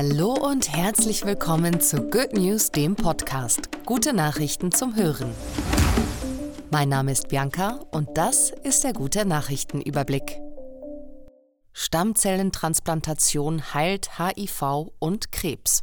Hallo und herzlich willkommen zu Good News, dem Podcast. Gute Nachrichten zum Hören. Mein Name ist Bianca und das ist der gute Nachrichtenüberblick. Stammzellentransplantation heilt HIV und Krebs.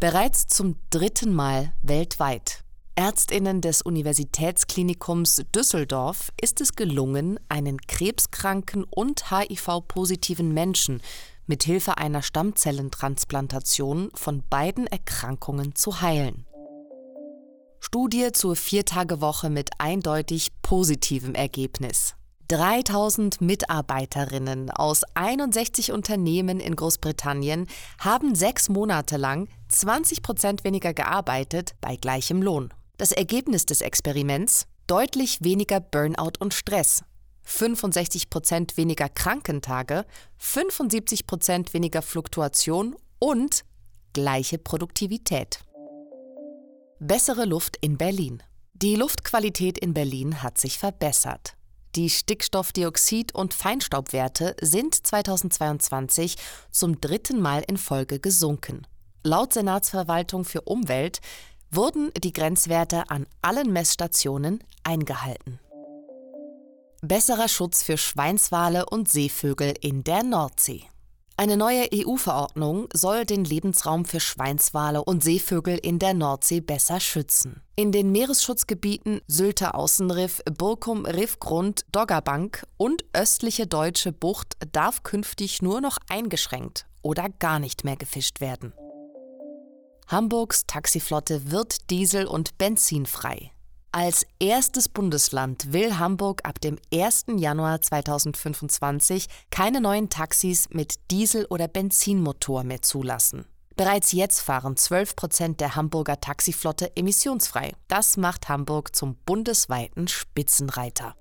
Bereits zum dritten Mal weltweit. Ärztinnen des Universitätsklinikums Düsseldorf ist es gelungen, einen krebskranken und HIV-positiven Menschen mit Hilfe einer Stammzellentransplantation von beiden Erkrankungen zu heilen. Studie zur Viertagewoche mit eindeutig positivem Ergebnis. 3000 Mitarbeiterinnen aus 61 Unternehmen in Großbritannien haben sechs Monate lang 20 Prozent weniger gearbeitet bei gleichem Lohn. Das Ergebnis des Experiments? Deutlich weniger Burnout und Stress. 65 Prozent weniger Krankentage, 75 Prozent weniger Fluktuation und gleiche Produktivität. Bessere Luft in Berlin. Die Luftqualität in Berlin hat sich verbessert. Die Stickstoffdioxid- und Feinstaubwerte sind 2022 zum dritten Mal in Folge gesunken. Laut Senatsverwaltung für Umwelt wurden die Grenzwerte an allen Messstationen eingehalten. Besserer Schutz für Schweinswale und Seevögel in der Nordsee. Eine neue EU-Verordnung soll den Lebensraum für Schweinswale und Seevögel in der Nordsee besser schützen. In den Meeresschutzgebieten Sylter Außenriff, Burkum Riffgrund, Doggerbank und östliche Deutsche Bucht darf künftig nur noch eingeschränkt oder gar nicht mehr gefischt werden. Hamburgs Taxiflotte wird diesel- und benzinfrei. Als erstes Bundesland will Hamburg ab dem 1. Januar 2025 keine neuen Taxis mit Diesel- oder Benzinmotor mehr zulassen. Bereits jetzt fahren 12 Prozent der Hamburger Taxiflotte emissionsfrei. Das macht Hamburg zum bundesweiten Spitzenreiter.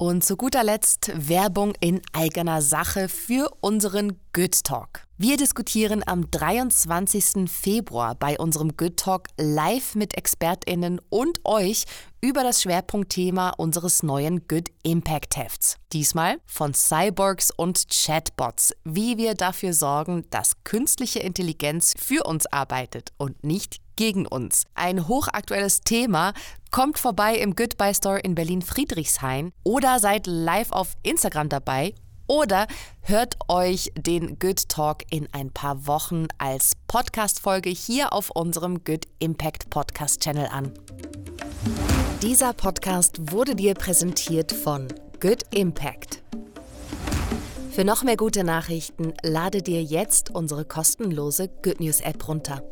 Und zu guter Letzt Werbung in eigener Sache für unseren Good Talk. Wir diskutieren am 23. Februar bei unserem Good Talk live mit ExpertInnen und euch über das Schwerpunktthema unseres neuen Good Impact Hefts. Diesmal von Cyborgs und Chatbots, wie wir dafür sorgen, dass künstliche Intelligenz für uns arbeitet und nicht gegen uns. Ein hochaktuelles Thema. Kommt vorbei im Goodbye Store in Berlin-Friedrichshain oder seid live auf Instagram dabei oder hört euch den Good Talk in ein paar Wochen als Podcast-Folge hier auf unserem Good Impact Podcast Channel an. Dieser Podcast wurde dir präsentiert von Good Impact. Für noch mehr gute Nachrichten lade dir jetzt unsere kostenlose Good News App runter.